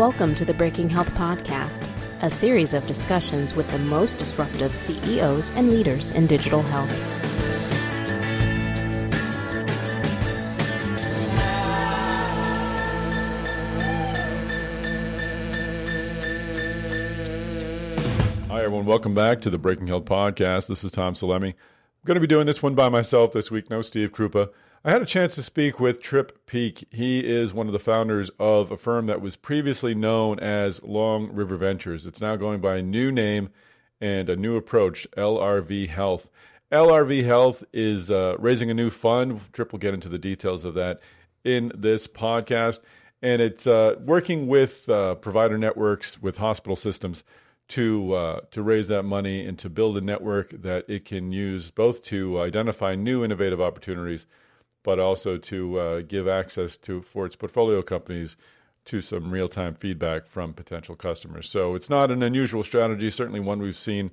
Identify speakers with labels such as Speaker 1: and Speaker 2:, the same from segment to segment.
Speaker 1: Welcome to the Breaking Health Podcast, a series of discussions with the most disruptive CEOs and leaders in digital health.
Speaker 2: Hi, everyone. Welcome back to the Breaking Health Podcast. This is Tom Salemi. I'm going to be doing this one by myself this week. No Steve Krupa. I had a chance to speak with Trip Peake. He is one of the founders of a firm that was previously known as Long River Ventures. It's now going by a new name and a new approach, LRV Health. LRV Health is uh, raising a new fund. Trip will get into the details of that in this podcast. And it's uh, working with uh, provider networks, with hospital systems to uh, to raise that money and to build a network that it can use both to identify new innovative opportunities but also to uh, give access to for its portfolio companies to some real time feedback from potential customers. So it's not an unusual strategy, certainly one we've seen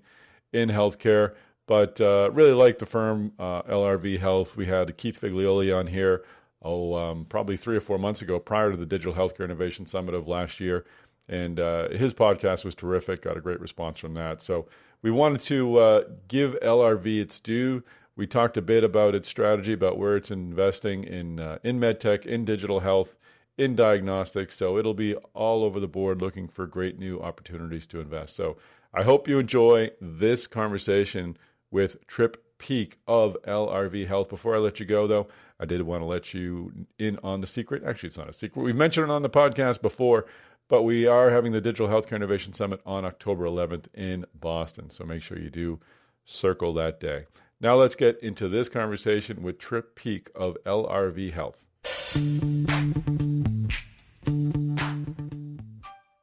Speaker 2: in healthcare, but uh, really like the firm uh, LRV Health. We had Keith Figlioli on here, oh, um, probably three or four months ago, prior to the Digital Healthcare Innovation Summit of last year. And uh, his podcast was terrific, got a great response from that. So we wanted to uh, give LRV its due. We talked a bit about its strategy, about where it's investing in uh, in medtech, in digital health, in diagnostics. So it'll be all over the board, looking for great new opportunities to invest. So I hope you enjoy this conversation with Trip Peake of LRV Health. Before I let you go, though, I did want to let you in on the secret. Actually, it's not a secret. We've mentioned it on the podcast before, but we are having the Digital Healthcare Innovation Summit on October 11th in Boston. So make sure you do circle that day. Now let's get into this conversation with Trip Peake of LRV Health.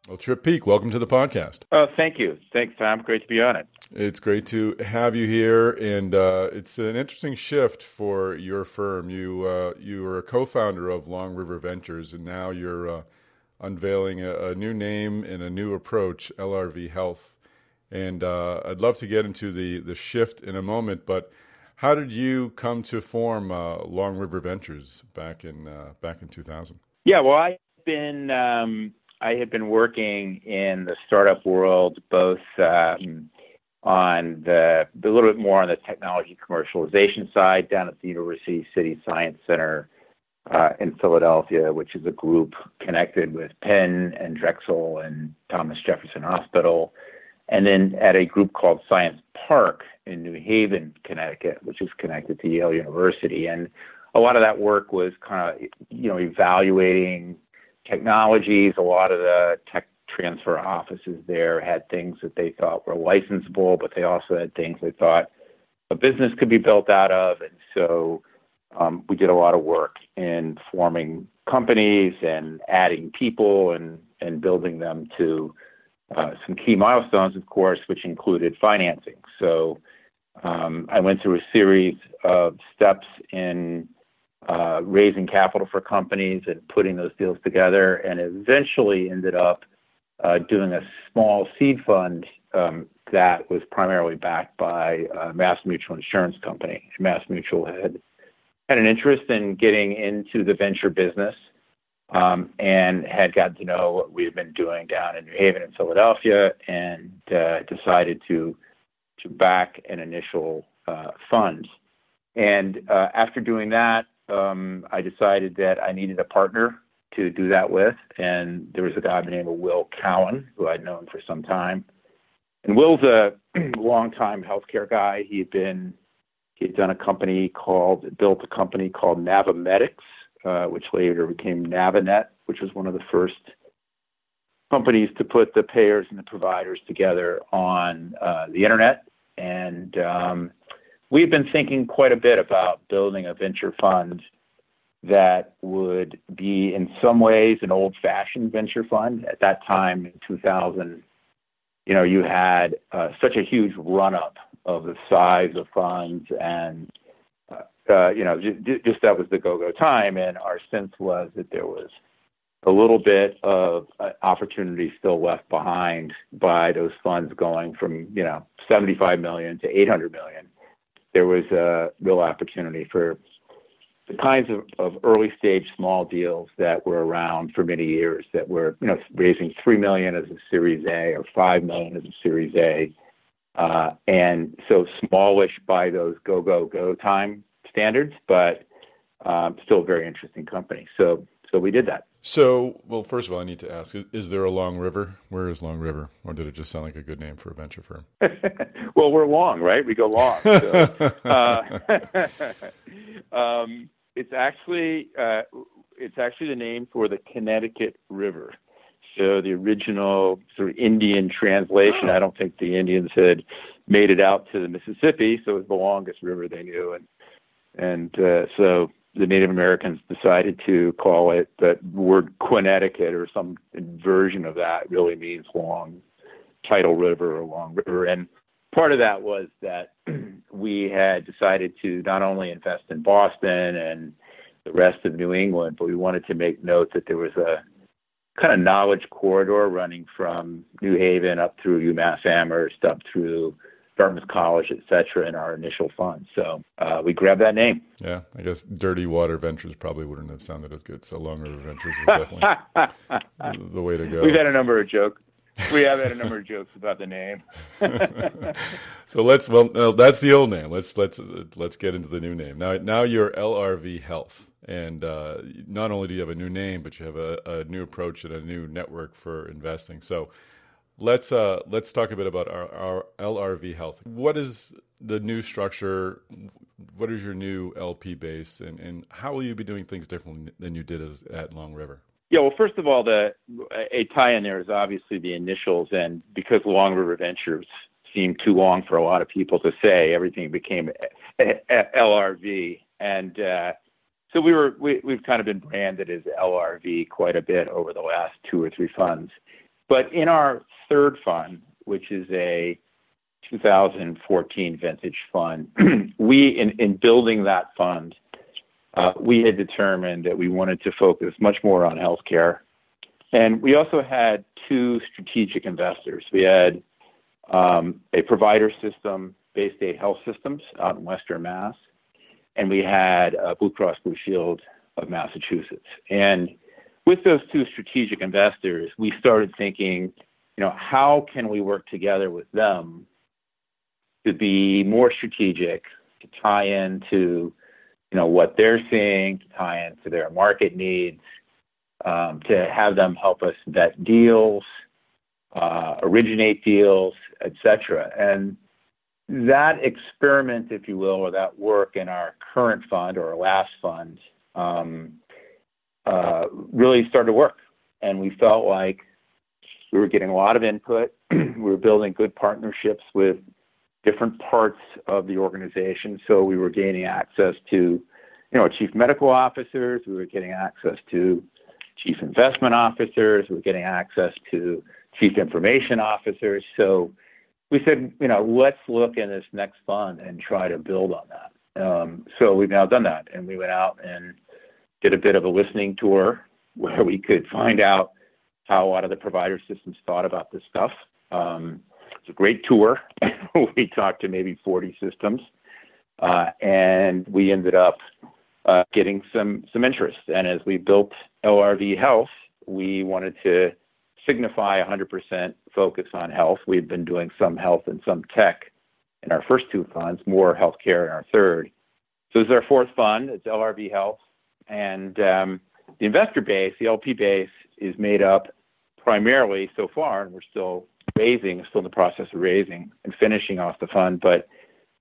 Speaker 2: Well, Trip Peake, welcome to the podcast.
Speaker 3: Oh, thank you. Thanks, Tom. Great to be on it.
Speaker 2: It's great to have you here, and uh, it's an interesting shift for your firm. You uh, you were a co-founder of Long River Ventures, and now you're uh, unveiling a, a, new name and a new approach, LRV Health. And uh, I'd love to get into the, the shift in a moment, but how did you come to form uh, Long River Ventures back in uh, back in 2000?
Speaker 3: Yeah, well, I've been um, I had been working in the startup world, both um, on the a little bit more on the technology commercialization side down at the University City Science Center uh, in Philadelphia, which is a group connected with Penn and Drexel and Thomas Jefferson Hospital and then at a group called Science Park in New Haven, Connecticut, which is connected to Yale University. And a lot of that work was kind of, you know, evaluating technologies. A lot of the tech transfer offices there had things that they thought were licensable, but they also had things they thought a business could be built out of. And so um, we did a lot of work in forming companies and adding people and, and building them to uh, some key milestones, of course, which included financing. So um, I went through a series of steps in uh, raising capital for companies and putting those deals together, and eventually ended up uh, doing a small seed fund um, that was primarily backed by uh, Mass Mutual Insurance Company. Mass Mutual had had an interest in getting into the venture business um, and had gotten to know what we had been doing down in New Haven and Philadelphia, and uh, decided to to back an initial uh, fund. And uh, after doing that, um, I decided that I needed a partner to do that with, and there was a guy by the name of Will Cowan, who I'd known for some time. And Will's a longtime healthcare guy. He had been he had done a company called built a company called NaviMedix, uh, which later became Navinet, which was one of the first companies to put the payers and the providers together on uh, the internet. And um, we've been thinking quite a bit about building a venture fund that would be, in some ways, an old-fashioned venture fund. At that time, in 2000, you know, you had uh, such a huge run-up of the size of funds and uh, you know, just, just that was the go-go time, and our sense was that there was a little bit of uh, opportunity still left behind by those funds going from you know 75 million to 800 million. There was a real opportunity for the kinds of, of early stage small deals that were around for many years that were you know raising three million as a Series A or five million as a Series A, uh, and so smallish by those go go go time standards, but um, still a very interesting company. So so we did that.
Speaker 2: So, well, first of all, I need to ask: is, is, there a Long River? Where is Long River, or did it just sound like a good name for a venture firm?
Speaker 3: well, we're long, right? We go long. So, uh, um, it's actually uh, it's actually the name for the Connecticut River. So the original sort of Indian translation, I don't think the Indians had made it out to the Mississippi, so it was the longest river they knew, and and uh, so the Native Americans decided to call it the word Connecticut or some version of that really means long tidal river or long river. And part of that was that we had decided to not only invest in Boston and the rest of New England, but we wanted to make note that there was a kind of knowledge corridor running from New Haven up through UMass Amherst up through Dartmouth College, et cetera, in our initial fund. So uh, we grabbed that name.
Speaker 2: Yeah, I guess Dirty Water Ventures probably wouldn't have sounded as good. So Long River Ventures was definitely the way to go.
Speaker 3: We've had a number of jokes. We have had a number of jokes about the name.
Speaker 2: so let's well, no, that's the old name. Let's let's let's get into the new name now. Now you're LRV Health, and uh, not only do you have a new name, but you have a, a new approach and a new network for investing. So Let's uh, let's talk a bit about our, our LRV Health. What is the new structure? What is your new LP base, and, and how will you be doing things differently than you did as, at Long River?
Speaker 3: Yeah, well, first of all, the a tie in there is obviously the initials, and because Long River Ventures seemed too long for a lot of people to say, everything became LRV, and uh, so we were we, we've kind of been branded as LRV quite a bit over the last two or three funds. But in our third fund, which is a 2014 vintage fund, we, in, in building that fund, uh, we had determined that we wanted to focus much more on healthcare. And we also had two strategic investors. We had um, a provider system, State Health Systems out in Western Mass, and we had uh, Blue Cross Blue Shield of Massachusetts. And with those two strategic investors, we started thinking, you know, how can we work together with them to be more strategic, to tie into, you know, what they're seeing, to tie into their market needs, um, to have them help us vet deals, uh, originate deals, etc. And that experiment, if you will, or that work in our current fund or our last fund, um, uh, really started to work. And we felt like we were getting a lot of input. we were building good partnerships with different parts of the organization. So we were gaining access to, you know, chief medical officers. We were getting access to chief investment officers. We were getting access to chief information officers. So we said, you know, let's look in this next fund and try to build on that. Um, so we've now done that, and we went out and did a bit of a listening tour where we could find out how a lot of the provider systems thought about this stuff. Um, it's a great tour. we talked to maybe 40 systems, uh, and we ended up uh, getting some some interest. And as we built LRV Health, we wanted to signify 100% focus on health. We've been doing some health and some tech in our first two funds, more healthcare in our third. So this is our fourth fund. It's LRV Health. And um, the investor base, the LP base, is made up primarily so far, and we're still raising, still in the process of raising and finishing off the fund, but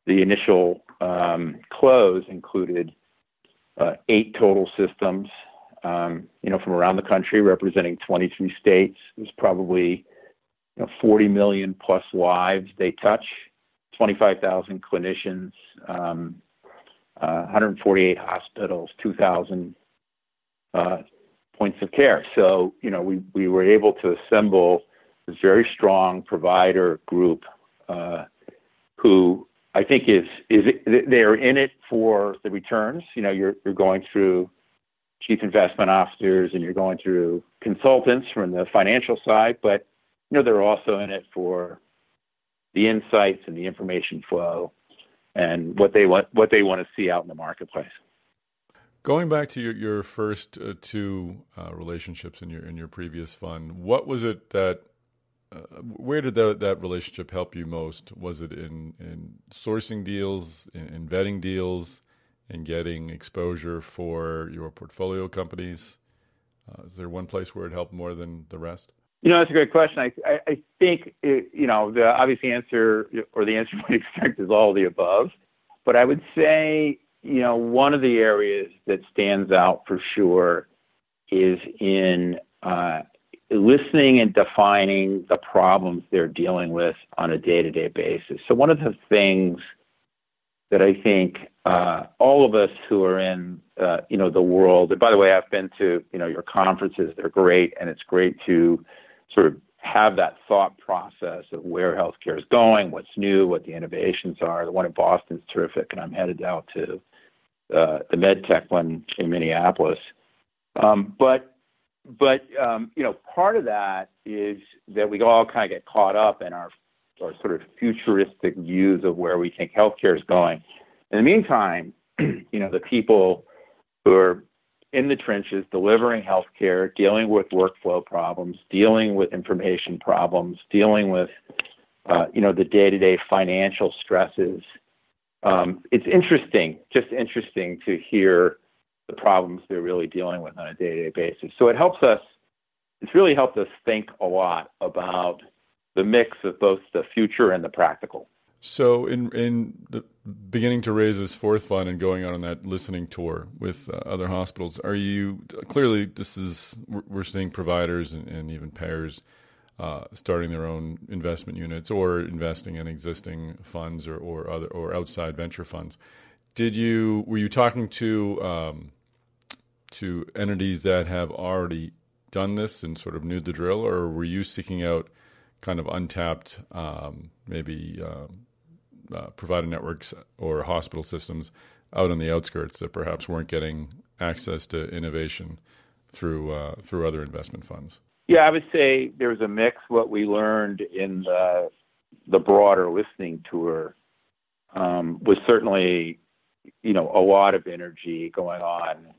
Speaker 3: the initial um, close included uh, eight total systems, um, you know, from around the country, representing 23 states. There's probably you know, 40 million plus lives they touch, 25,000 clinicians, um, uh, 148 hospitals, 2,000 uh, points of care. So, you know, we, we were able to assemble this very strong provider group uh, who I think is is they're in it for the returns. You know, you're you're going through chief investment officers and you're going through consultants from the financial side, but you know they're also in it for the insights and the information flow and what they want what they want to see out in the marketplace.
Speaker 2: Going back to your, your first uh, two uh, relationships in your in your previous fund, what was it that uh, where did that that relationship help you most? Was it in in sourcing deals, in, in vetting deals, in getting exposure for your portfolio companies? Uh, is there one place where it helped more than the rest?
Speaker 3: You know, that's a great question. I I, I think it, you know the obvious answer or the answer would expect is all the above, but I would say you know, one of the areas that stands out for sure is in uh, listening and defining the problems they're dealing with on a day-to-day basis. So one of the things that I think uh, all of us who are in, uh, you know, the world. And by the way, I've been to, you know, your conferences. They're great, and it's great to sort of have that thought process of where healthcare is going, what's new, what the innovations are. The one in Boston is terrific, and I'm headed out to uh, the MedTech one in Minneapolis. Um, but but um, you know, part of that is that we all kind of get caught up in our our sort of futuristic views of where we think healthcare is going. In the meantime, you know, the people who are in the trenches delivering healthcare, dealing with workflow problems, dealing with information problems, dealing with uh, you know the day-to-day financial stresses um, it's interesting, just interesting to hear the problems they're really dealing with on a day-to-day basis. So it helps us. It's really helped us think a lot about the mix of both the future and the practical.
Speaker 2: So, in in the beginning to raise this fourth fund and going out on that listening tour with uh, other hospitals, are you clearly this is we're seeing providers and, and even payers uh, starting their own investment units or investing in existing funds or, or other or outside venture funds. Did you were you talking to um, to entities that have already done this and sort of knew the drill, or were you seeking out kind of untapped um, maybe uh, uh, provider networks or hospital systems out on the outskirts that perhaps weren't getting access to innovation through uh, through other investment funds?
Speaker 3: Yeah, I would say there's a mix. What we learned in the the broader listening tour um, was certainly, you know, a lot of energy going on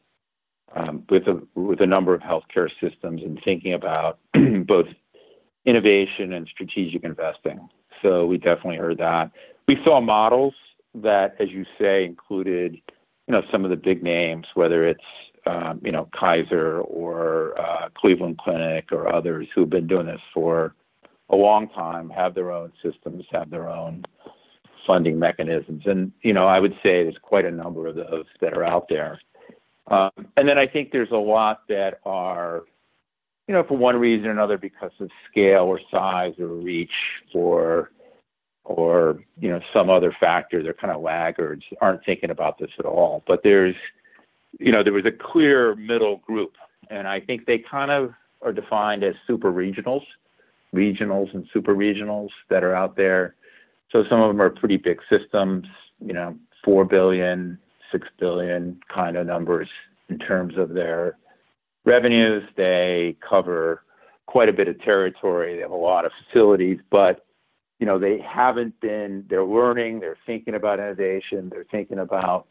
Speaker 3: um, with a with a number of healthcare systems and thinking about both innovation and strategic investing. So we definitely heard that. We saw models that, as you say, included, you know, some of the big names, whether it's um, you know, Kaiser or uh, Cleveland Clinic or others who've been doing this for a long time, have their own systems, have their own funding mechanisms. And, you know, I would say there's quite a number of those that are out there. Um, and then I think there's a lot that are, you know, for one reason or another, because of scale or size or reach or, or, you know, some other factor, they're kind of laggards, aren't thinking about this at all. But there's, you know, there was a clear middle group, and I think they kind of are defined as super regionals, regionals and super regionals that are out there. So some of them are pretty big systems, you know, four billion, six billion kind of numbers in terms of their revenues. They cover quite a bit of territory. They have a lot of facilities, but you know, they haven't been. They're learning. They're thinking about innovation. They're thinking about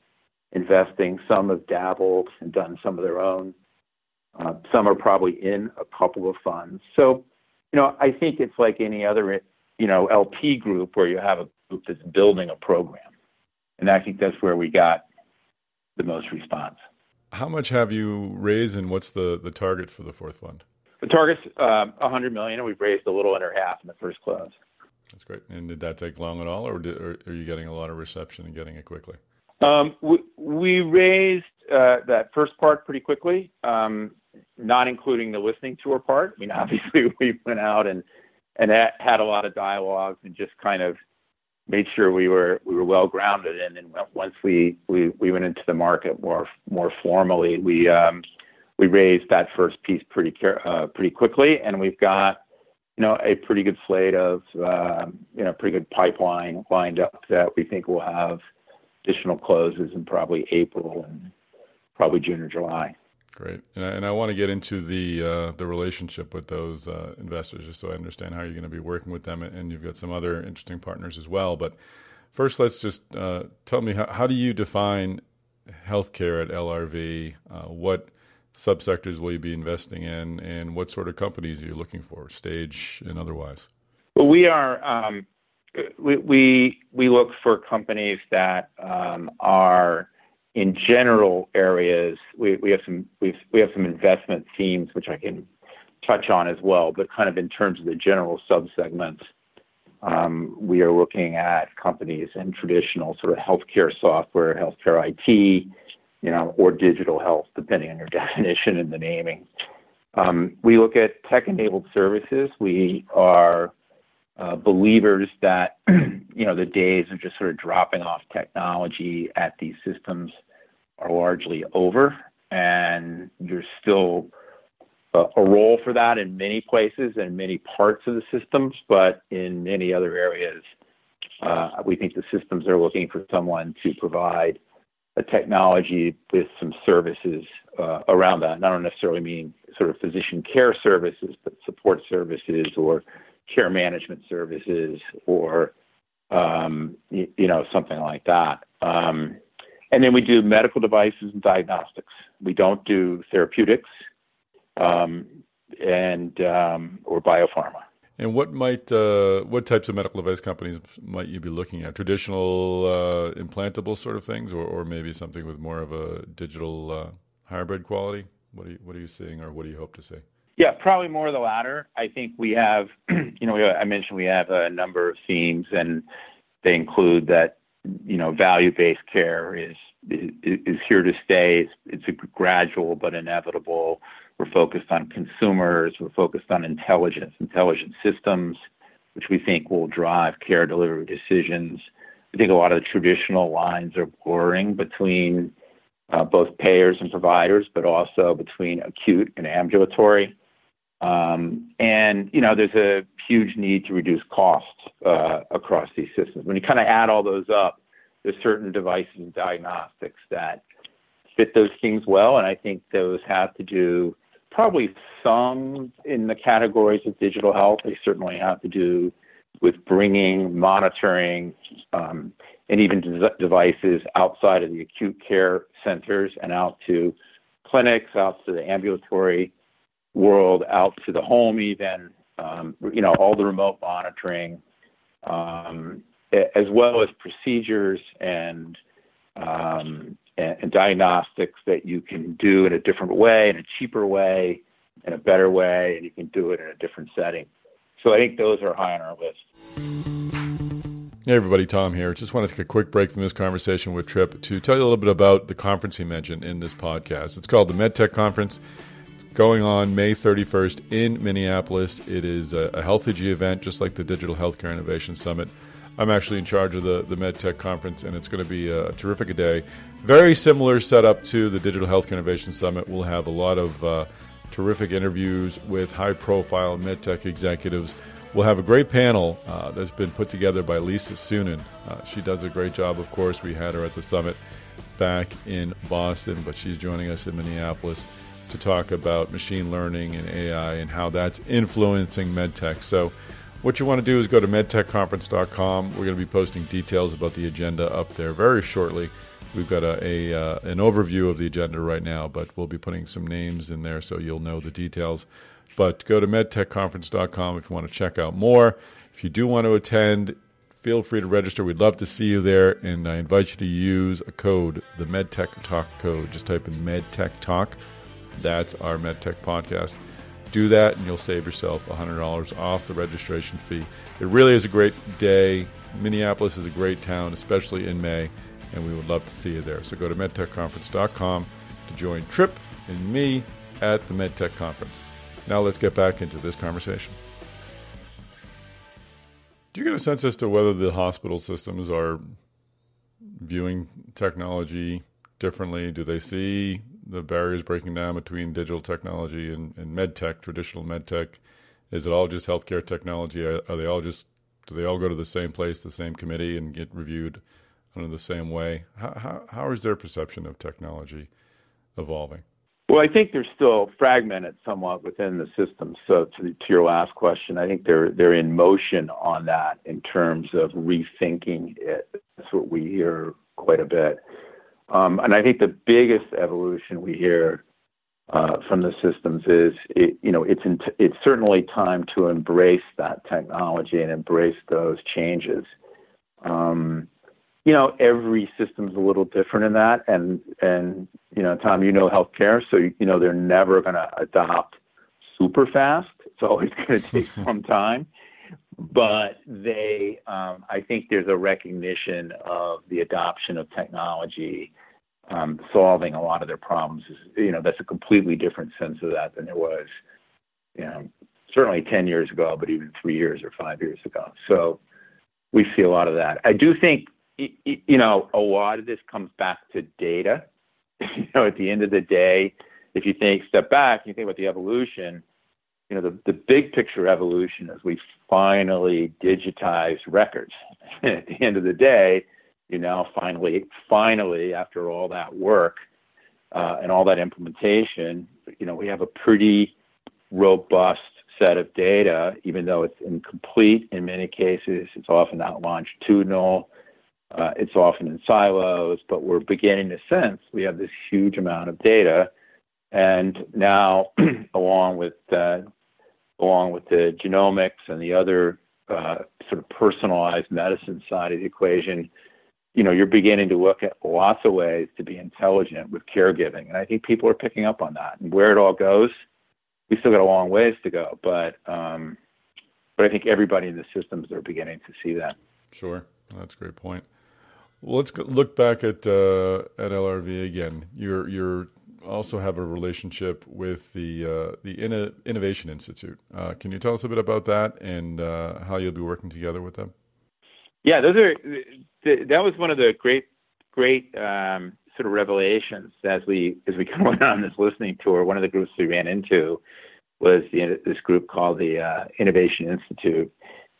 Speaker 3: investing. Some have dabbled and done some of their own. Uh, some are probably in a couple of funds. So, you know, I think it's like any other, you know, LP group where you have a group that's building a program. And I think that's where we got the most response.
Speaker 2: How much have you raised, and what's the, the target for the fourth fund?
Speaker 3: The target's uh, 100 million, and we've raised a little under half in the first close.
Speaker 2: That's great. And did that take long at all, or, did, or are you getting a lot of reception and getting it quickly?
Speaker 3: Um, we, we, raised uh, that first part pretty quickly, um, not including the listening tour part. I mean, obviously, we went out and and had a lot of dialogues and just kind of made sure we were we were well grounded. And then once we we, we went into the market more more formally, we um, we raised that first piece pretty uh, pretty quickly, and we've got you know a pretty good slate of uh, you know pretty good pipeline lined up that we think will have additional closes in probably April and probably June or July.
Speaker 2: Great, and I, and I want to get into the uh, the relationship with those uh, investors, just so I understand how you're going to be working with them, and you've got some other interesting partners as well. But first, let's just uh, tell me how, how do you define healthcare at LRV. Uh, what subsectors will you be investing in, and what sort of companies are you looking for, stage and otherwise?
Speaker 3: Well, we are um, we, look for companies that um, are in general areas. We, we have some we we have some investment themes which I can touch on as well, but kind of in terms of the general subsegments. Um, we are looking at companies in traditional sort of healthcare software, healthcare IT, you know, or digital health, depending on your definition and the naming. Um, we look at tech-enabled services. We are uh, believers that you know the days of just sort of dropping off technology at these systems are largely over, and you're still uh, a role for that in many places and many parts of the systems, but in many other areas, uh, we think the systems are looking for someone to provide a technology with some services uh, around that. And I don't necessarily mean sort of physician care services, but support services or care management services or um, you, you, know something like that. Um, and then we do medical devices and diagnostics. We don't do therapeutics um, and um, or biopharma.
Speaker 2: And what might uh, what types of medical device companies might you be looking at? Traditional uh, implantable sort of things, or, or maybe something with more of a digital uh, hybrid quality? What are you what are you seeing, or what do you hope to see?
Speaker 3: Probably more of the latter. I think we have, you know, I mentioned we have a number of themes, and they include that, you know, value-based care is is, here to stay. It's, it's a gradual but inevitable. We're focused on consumers. We're focused on intelligence, intelligent systems, which we think will drive care delivery decisions. I think a lot of the traditional lines are blurring between uh, both payers and providers, but also between acute and ambulatory. Um, and you know, there's a huge need to reduce costs uh, across these systems. When you kind of add all those up, there's certain devices and diagnostics that fit those things well, and I think those have to do probably some in the categories of digital health. They certainly have to do with bringing monitoring um, and even de- devices outside of the acute care centers and out to clinics, out to the ambulatory world out to the home, even um, you know all the remote monitoring, um, as well as procedures and, um, and, and diagnostics that you can do in a different way, in a cheaper way, in a better way, and you can do it in a different setting. So I think those are high on our list.
Speaker 2: Hey everybody, Tom here. Just want to take a quick break from this conversation with Trip to tell you a little bit about the conference he mentioned in this podcast. It's called the MedTech Conference going on May 31st in Minneapolis. It is a, a Healthegy event, just like the Digital Healthcare Innovation Summit. I'm actually in charge of the, the MedTech conference, and it's going to be a, terrific day. Very similar setup to the Digital Healthcare Innovation Summit. We'll have a lot of uh, terrific interviews with high profile MedTech executives. We'll have a great panel uh, that's been put together by Lisa Suennen. Uh, she does a great job, of course. We had her at the summit back in Boston, but she's joining us in Minneapolis to talk about machine learning and AI and how that's influencing medtech. So, what you want to do is go to medtechconference.com. We're going to be posting details about the agenda up there very shortly. We've got a, a uh, an overview of the agenda right now, but we'll be putting some names in there so you'll know the details. But go to medtechconference.com if you want to check out more. If you do want to attend, feel free to register. We'd love to see you there, and I invite you to use a code, the MedTech Talk code. Just type in MedTech Talk that's our MedTech podcast. Do that, and you'll save yourself $100 off the registration fee. It really is a great day. Minneapolis is a great town, especially in May, and we would love to see you there. So go to medtechconference.com to join Trip and me at the MedTech Conference. Now let's get back into this conversation. Do you get a sense as to whether the hospital systems are viewing technology differently? Do they see the barriers breaking down between digital technology and, and med tech, traditional med tech? Is it all just healthcare technology? Are, are, they all just do they all go to the same place, the same committee, and get reviewed in the same way? How, how, how is their perception of technology evolving?
Speaker 3: Well, I think they're still fragmented somewhat within the system. So, to, to your last question, I think they're they're in motion on that in terms of rethinking it. That's what we hear quite a bit. Um, and I think the biggest evolution we hear uh, from the systems is, it, you know, it's in it's certainly time to embrace that technology and embrace those changes. Um, you know, every system's a little different in that, and and you know, Tom, you know healthcare, so you, you know they're never going to adopt super fast. It's always going to take some time, but they, um, I think there's a recognition of the adoption of technology um, solving a lot of their problems. Is, you know, that's a completely different sense of that than there was, you know, certainly 10 years ago, but even three years or five years ago. So we see a lot of that. I do think, you know, a lot of this comes back to data. you know, at the end of the day, if you think step back, and you think about the evolution. You know, the, the big picture evolution is we finally digitize records. at the end of the day, you now finally, finally, after all that work uh, and all that implementation, you know, we have a pretty robust set of data, even though it's incomplete in many cases. It's often not longitudinal. Uh, it's often in silos, but we're beginning to sense we have this huge amount of data. And now, along with uh, along with the genomics and the other uh, sort of personalized medicine side of the equation, you know, you're beginning to look at lots of ways to be intelligent with caregiving. And I think people are picking up on that. And where it all goes, we still got a long ways to go. But um, but I think everybody in the systems are beginning to see that.
Speaker 2: Sure, that's a great point. Well, let's look back at uh, at LRV again. You're you're also have a relationship with the uh, the Inno- Innovation Institute. Uh, can you tell us a bit about that and uh, how you'll be working together with them?
Speaker 3: Yeah, those are that was one of the great great um, sort of revelations as we as we went on this listening tour. One of the groups we ran into was the, this group called the uh, Innovation Institute.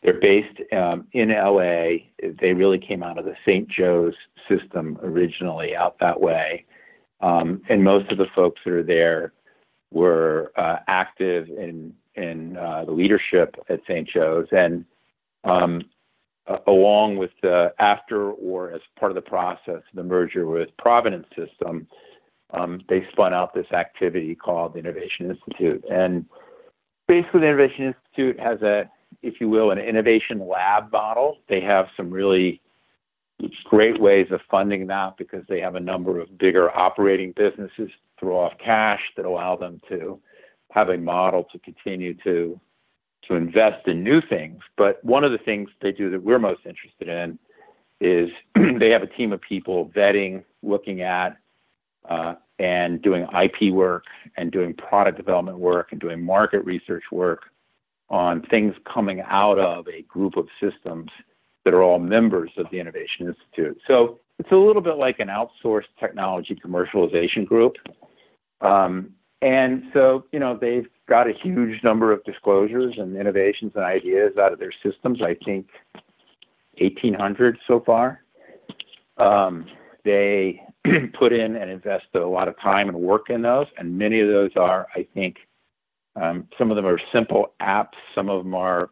Speaker 3: They're based um, in LA. They really came out of the St. Joe's system originally, out that way. Um, and most of the folks that are there were uh, active in in uh, the leadership at St. Joe's, and um, uh, along with the after or as part of the process the merger with Providence System, um, they spun out this activity called the Innovation Institute. And basically, the Innovation Institute has a, if you will, an innovation lab model. They have some really great ways of funding that because they have a number of bigger operating businesses throw off cash that allow them to have a model to continue to to invest in new things. But one of the things they do that we're most interested in is they have a team of people vetting, looking at, uh, and doing IP work and doing product development work and doing market research work on things coming out of a group of systems that are all members of the Innovation Institute. So it's a little bit like an outsourced technology commercialization group. Um, and so, you know, they've got a huge number of disclosures and innovations and ideas out of their systems. I think 1,800 so far. Um, they put in and invest a lot of time and work in those, and many of those are, I think, um, some of them are simple apps, some of them are,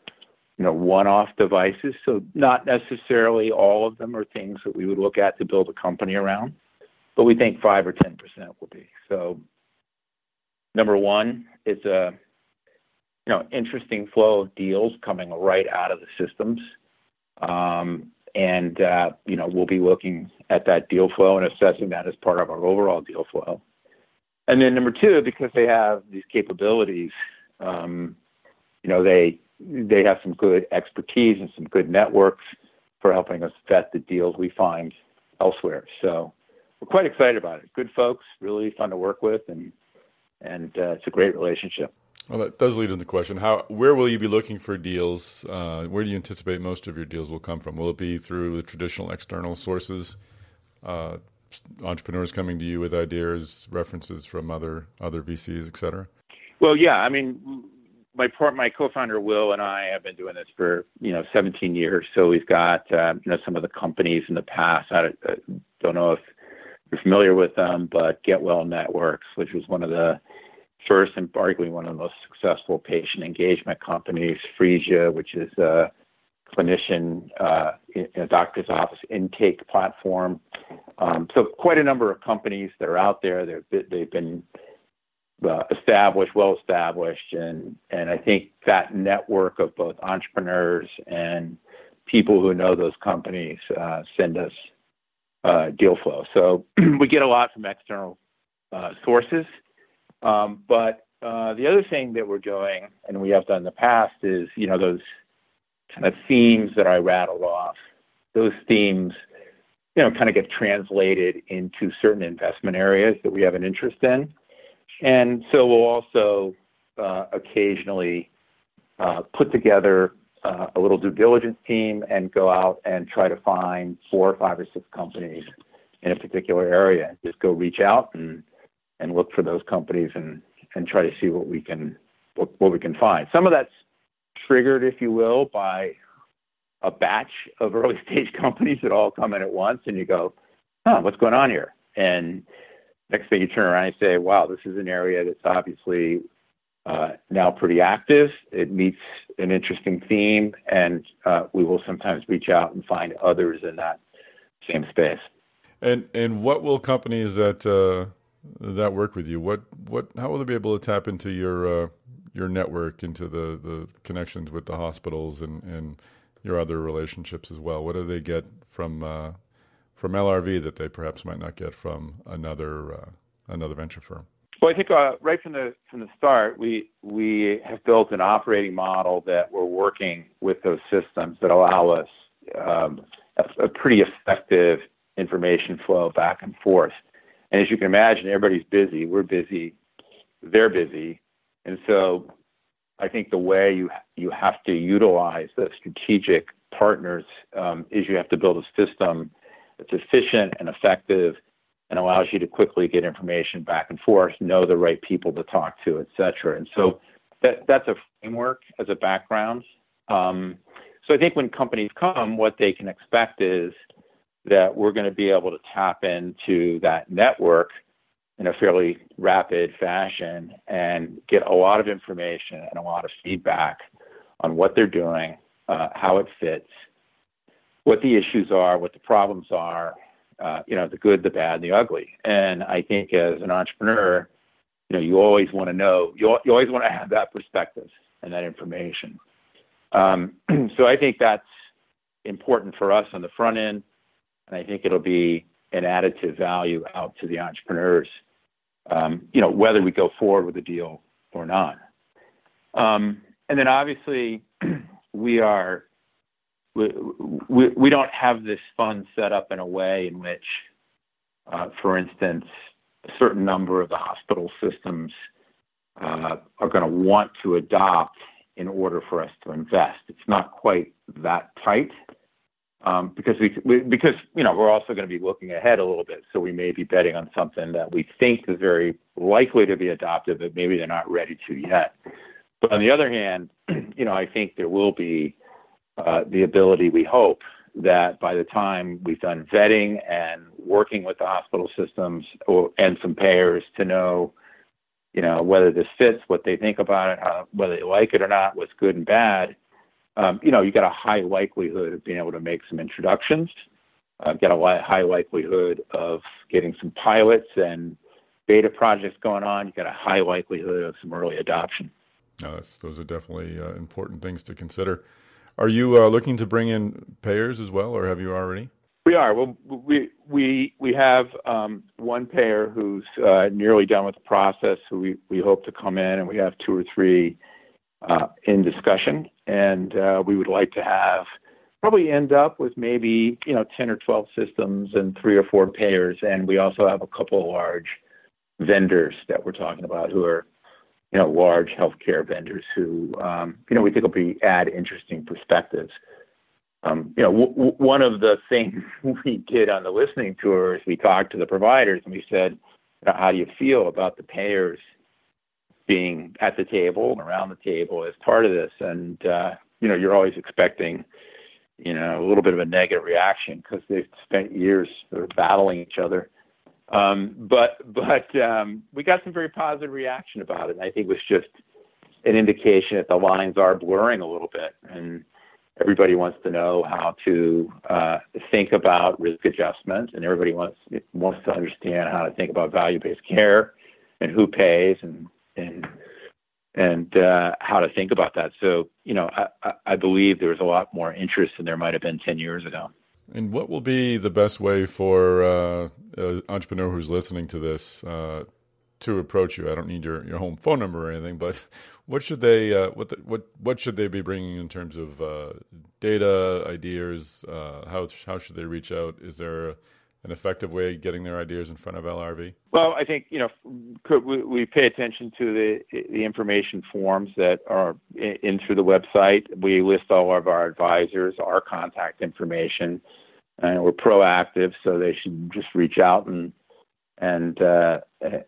Speaker 3: you know, one-off devices. So not necessarily all of them are things that we would look at to build a company around, but we think five or ten percent will be. So Number one, it's a you know interesting flow of deals coming right out of the systems, um, and uh, you know we'll be looking at that deal flow and assessing that as part of our overall deal flow. And then number two, because they have these capabilities, um, you know they they have some good expertise and some good networks for helping us vet the deals we find elsewhere. So we're quite excited about it. Good folks, really fun to work with, and and uh, it's a great relationship.
Speaker 2: Well, that does lead into the question: How, where will you be looking for deals? Uh, where do you anticipate most of your deals will come from? Will it be through the traditional external sources, uh, entrepreneurs coming to you with ideas, references from other other VCs, et cetera?
Speaker 3: Well, yeah. I mean, my part, my co-founder Will and I have been doing this for you know 17 years. So we've got uh, you know some of the companies in the past. I don't know if you're familiar with them, but Get Well Networks, which was one of the first and arguably one of the most successful patient engagement companies, Phreesia, which is a clinician uh, in, a doctor's office intake platform. Um, so quite a number of companies that are out there. They've, they've been uh, established, well established, and and I think that network of both entrepreneurs and people who know those companies uh, send us uh, deal flow. So we get a lot from external uh, sources, um, but uh, the other thing that we're doing, and we have done in the past, is you know those kind of themes that I rattled off. Those themes, you know, kind of get translated into certain investment areas that we have an interest in, and so we'll also uh, occasionally uh, put together uh, a little due diligence team and go out and try to find four or five or six companies in a particular area. And just go reach out and and look for those companies and and try to see what we can what, what we can find. Some of that's triggered, if you will, by a batch of early stage companies that all come in at once, and you go, "Huh, what's going on here?" And next thing you turn around and say, "Wow, this is an area that's obviously uh, now pretty active. It meets an interesting theme, and uh, we will sometimes reach out and find others in that same space."
Speaker 2: And and what will companies that uh, that work with you? What what how will they be able to tap into your uh, your network, into the, the connections with the hospitals and, and your other relationships as well? What do they get from uh, from LRV that they perhaps might not get from another uh, another venture firm?
Speaker 3: Well, I think uh, right from the from the start, we we have built an operating model that we're working with those systems that allow us um, a, a pretty effective information flow back and forth. And as you can imagine, everybody's busy. We're busy. They're busy. And so I think the way you you have to utilize the strategic partners um, is you have to build a system that's efficient and effective and allows you to quickly get information back and forth, know the right people to talk to, et cetera. And so that, that's a framework as a background. Um, so I think when companies come, what they can expect is that we're going to be able to tap into that network in a fairly rapid fashion and get a lot of information and a lot of feedback on what they're doing, uh, how it fits, what the issues are, what the problems are, uh, you know, the good, the bad, and the ugly. And I think as an entrepreneur, you know, you always want to know, you, you always want to have that perspective and that information. Um, so I think that's important for us on the front end and I think it'll be an additive value out to the entrepreneurs, um, you know, whether we go forward with the deal or not. Um, and then obviously, we are we, we, we don't have this fund set up in a way in which, uh, for instance, a certain number of the hospital systems uh, are going to want to adopt in order for us to invest. It's not quite that tight um, because we, we, because you know we're also going to be looking ahead a little bit, so we may be betting on something that we think is very likely to be adopted, but maybe they're not ready to yet. But on the other hand, you know I think there will be uh, the ability, we hope, that by the time we've done vetting and working with the hospital systems or, and some payers to know, you know, whether this fits, what they think about it, how, whether they like it or not, what's good and bad um, you know, you got a high likelihood of being able to make some introductions, uh, get a high likelihood of getting some pilots and beta projects going on. You got a high likelihood of some early adoption.
Speaker 2: No, those are definitely uh, important things to consider. Are you uh, looking to bring in payers as well, or have you already?
Speaker 3: We are. Well, we we we have um, one payer who's uh, nearly done with the process. Who we we hope to come in, and we have two or three uh, in discussion, and uh, we would like to have probably end up with maybe you know 10 or 12 systems and three or four payers, and we also have a couple of large vendors that we're talking about who are you know large healthcare vendors who um, you know we think will be add interesting perspectives. Um, you know, w- w- one of the things we did on the listening tour is we talked to the providers and we said, how do you feel about the payers being at the table, and around the table as part of this. And, uh, you know, you're always expecting, you know, a little bit of a negative reaction because they've spent years sort of battling each other. Um, but but um, we got some very positive reaction about it. And I think it was just an indication that the lines are blurring a little bit. And everybody wants to know how to uh, think about risk adjustment, and everybody wants wants to understand how to think about value-based care and who pays and and and uh, how to think about that. So, you know, I, I believe there's a lot more interest than there might have been 10 years ago.
Speaker 2: And what will be the best way for uh, an entrepreneur who's listening to this uh, to approach you? I don't need your, your home phone number or anything, but what should they uh, what the, what what should they be bringing in terms of uh, data ideas? Uh, how how should they reach out? Is there an effective way of getting their ideas in front of LRV?
Speaker 3: Well, I think you know we, we pay attention to the the information forms that are in, in through the website. We list all of our advisors, our contact information, and we're proactive, so they should just reach out and and uh,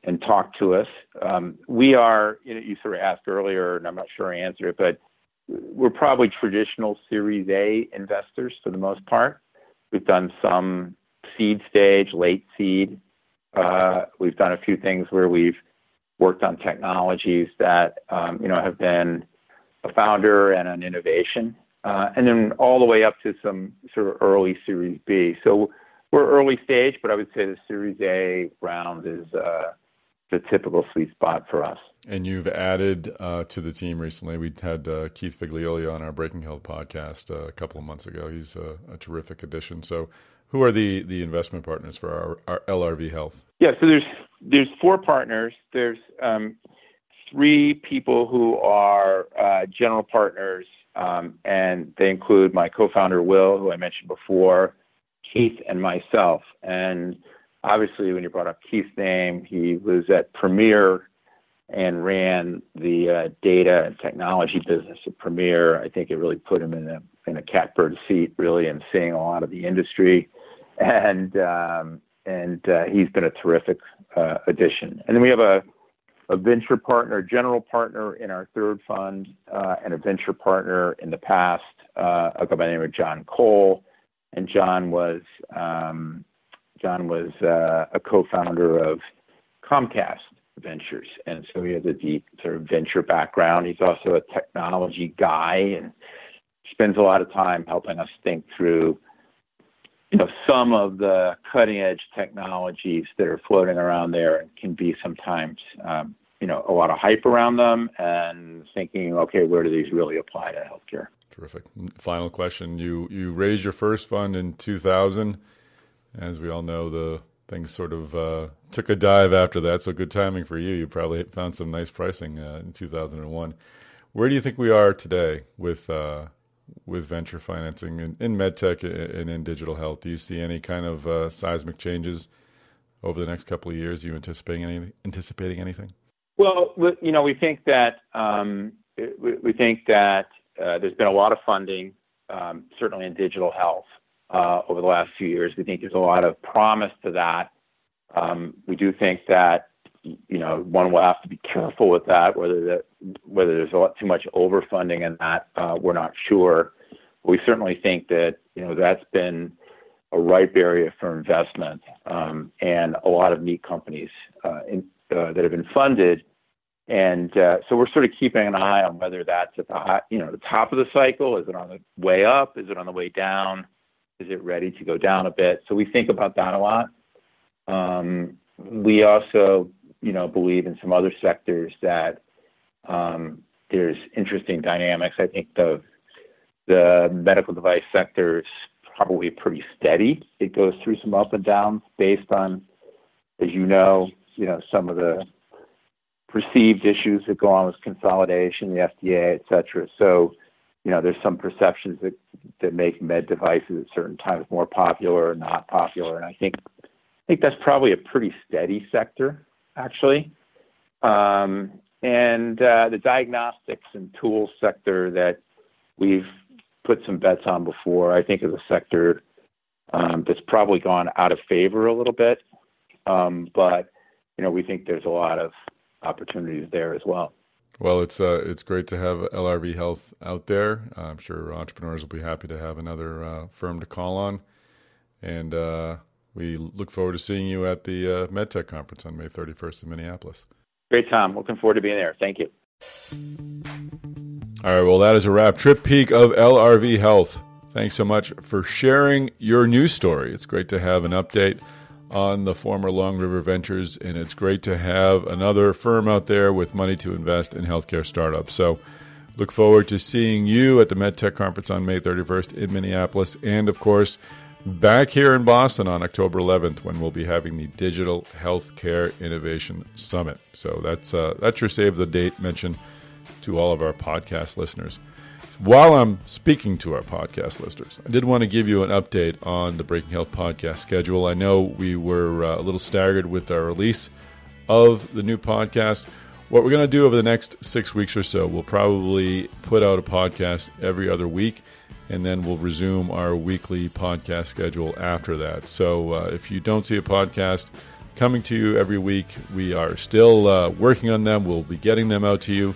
Speaker 3: and talk to us. Um, we are, you know, you sort of asked earlier, and I'm not sure I answered it, but we're probably traditional Series A investors for the most part. We've done some seed stage, late seed. Uh, we've done a few things where we've worked on technologies that um, you know have been a founder and an innovation, uh, and then all the way up to some sort of early Series B. So we're early stage, but I would say the Series A round is uh, the typical sweet spot for us.
Speaker 2: And you've added uh, to the team recently. We had uh, Keith Figlioli on our Breaking Health podcast uh, a couple of months ago. He's a, a, terrific addition. So, who are the, the investment partners for our, our LRV Health?
Speaker 3: Yeah, so there's there's four partners. There's um, three people who are uh, general partners, um, and they include my co-founder Will, who I mentioned before, Keith, and myself. And obviously, when you brought up Keith's name, he was at Premier and ran the uh, data and technology business at Premier. I think it really put him in a in a catbird seat, really, and seeing a lot of the industry. And um, and uh, he's been a terrific uh, addition. And then we have a a venture partner, general partner in our third fund, uh, and a venture partner in the past, uh, a guy by the name of John Cole. And John was um, John was uh, a co-founder of Comcast Ventures, and so he has a deep sort of venture background. He's also a technology guy and spends a lot of time helping us think through you know some of the cutting edge technologies that are floating around there can be sometimes um, you know a lot of hype around them and thinking okay where do these really apply to healthcare?
Speaker 2: Terrific. Final question. You you raised your first fund in 2000 as we all know the things sort of uh, took a dive after that so good timing for you. You probably found some nice pricing uh, in 2001 where do you think we are today with uh, with venture financing in, in medtech and in digital health? Do you see any kind of uh, seismic changes over the next couple of years? Are you anticipating any, anticipating anything?
Speaker 3: Well, you know, we think that um, we think that uh, there's been a lot of funding, um, certainly in digital health, uh, over the last few years. We think there's a lot of promise to that. Um, we do think that you know, one will have to be careful with that. Whether that whether there's a lot too much overfunding in that, uh, we're not sure. We certainly think that you know that's been a ripe area for investment, um, and a lot of neat companies uh, in, uh, that have been funded. And uh, so we're sort of keeping an eye on whether that's at the high, you know the top of the cycle. Is it on the way up? Is it on the way down? Is it ready to go down a bit? So we think about that a lot. Um, we also you know, believe in some other sectors that um, there's interesting dynamics. I think the the medical device sector is probably pretty steady. It goes through some up and downs based on, as you know, you know some of the perceived issues that go on with consolidation, the FDA, et cetera. So, you know, there's some perceptions that that make med devices at certain times more popular or not popular, and I think I think that's probably a pretty steady sector actually. Um, and uh, the diagnostics and tools sector that we've put some bets on before, I think is a sector um, that's probably gone out of favor a little bit. Um, but you know, we think there's a lot of opportunities there as well.
Speaker 2: Well, it's uh, it's great to have LRV Health out there. I'm sure entrepreneurs will be happy to have another uh, firm to call on, and uh, we look forward to seeing you at the uh, MedTech conference on May 31st in Minneapolis.
Speaker 3: Great, Tom. Looking forward to being there. Thank you.
Speaker 2: All right, well, that is a wrap. Trip Peake of LRV Health. Thanks so much for sharing your news story. It's great to have an update on the former Long River Ventures, and it's great to have another firm out there with money to invest in healthcare startups. So, look forward to seeing you at the MedTech Conference on May 31st in Minneapolis, and of course, back here in Boston on October 11th when we'll be having the Digital Healthcare Innovation Summit. So that's uh, that's your save the date mention to all of our podcast listeners. While I'm speaking to our podcast listeners, I did want to give you an update on the Breaking Health podcast schedule. I know we were uh, a little staggered with our release of the new podcast. What we're going to do over the next six weeks or so, we'll probably put out a podcast every other week, and then we'll resume our weekly podcast schedule after that. So uh, if you don't see a podcast coming to you every week, we are still uh, working on them. We'll be getting them out to you.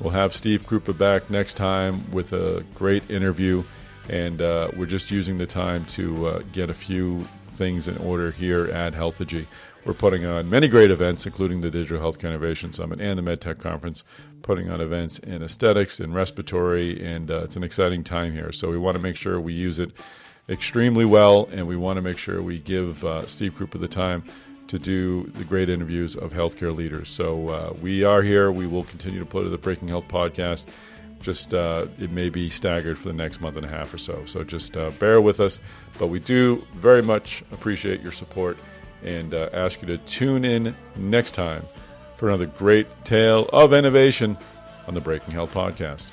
Speaker 2: We'll have Steve Krupa back next time with a great interview, and uh, we're just using the time to uh, get a few things in order here at Healthegy. We're putting on many great events, including the Digital Health Innovation Summit and the MedTech Conference, putting on events in aesthetics and respiratory, and uh, it's an exciting time here. So we want to make sure we use it extremely well, and we want to make sure we give uh, Steve Krupa the time to do the great interviews of healthcare leaders. So uh, we are here. We will continue to put the Breaking Health podcast. Just uh, it may be staggered for the next month and a half or so. So just uh, bear with us. But we do very much appreciate your support and uh, ask you to tune in next time for another great tale of innovation on the Breaking Health podcast.